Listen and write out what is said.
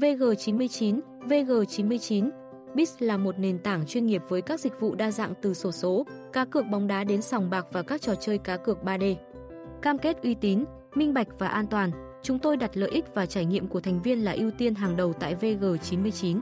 VG99, VG99 Bis là một nền tảng chuyên nghiệp với các dịch vụ đa dạng từ sổ số, cá cược bóng đá đến sòng bạc và các trò chơi cá cược 3D. Cam kết uy tín, minh bạch và an toàn, chúng tôi đặt lợi ích và trải nghiệm của thành viên là ưu tiên hàng đầu tại VG99.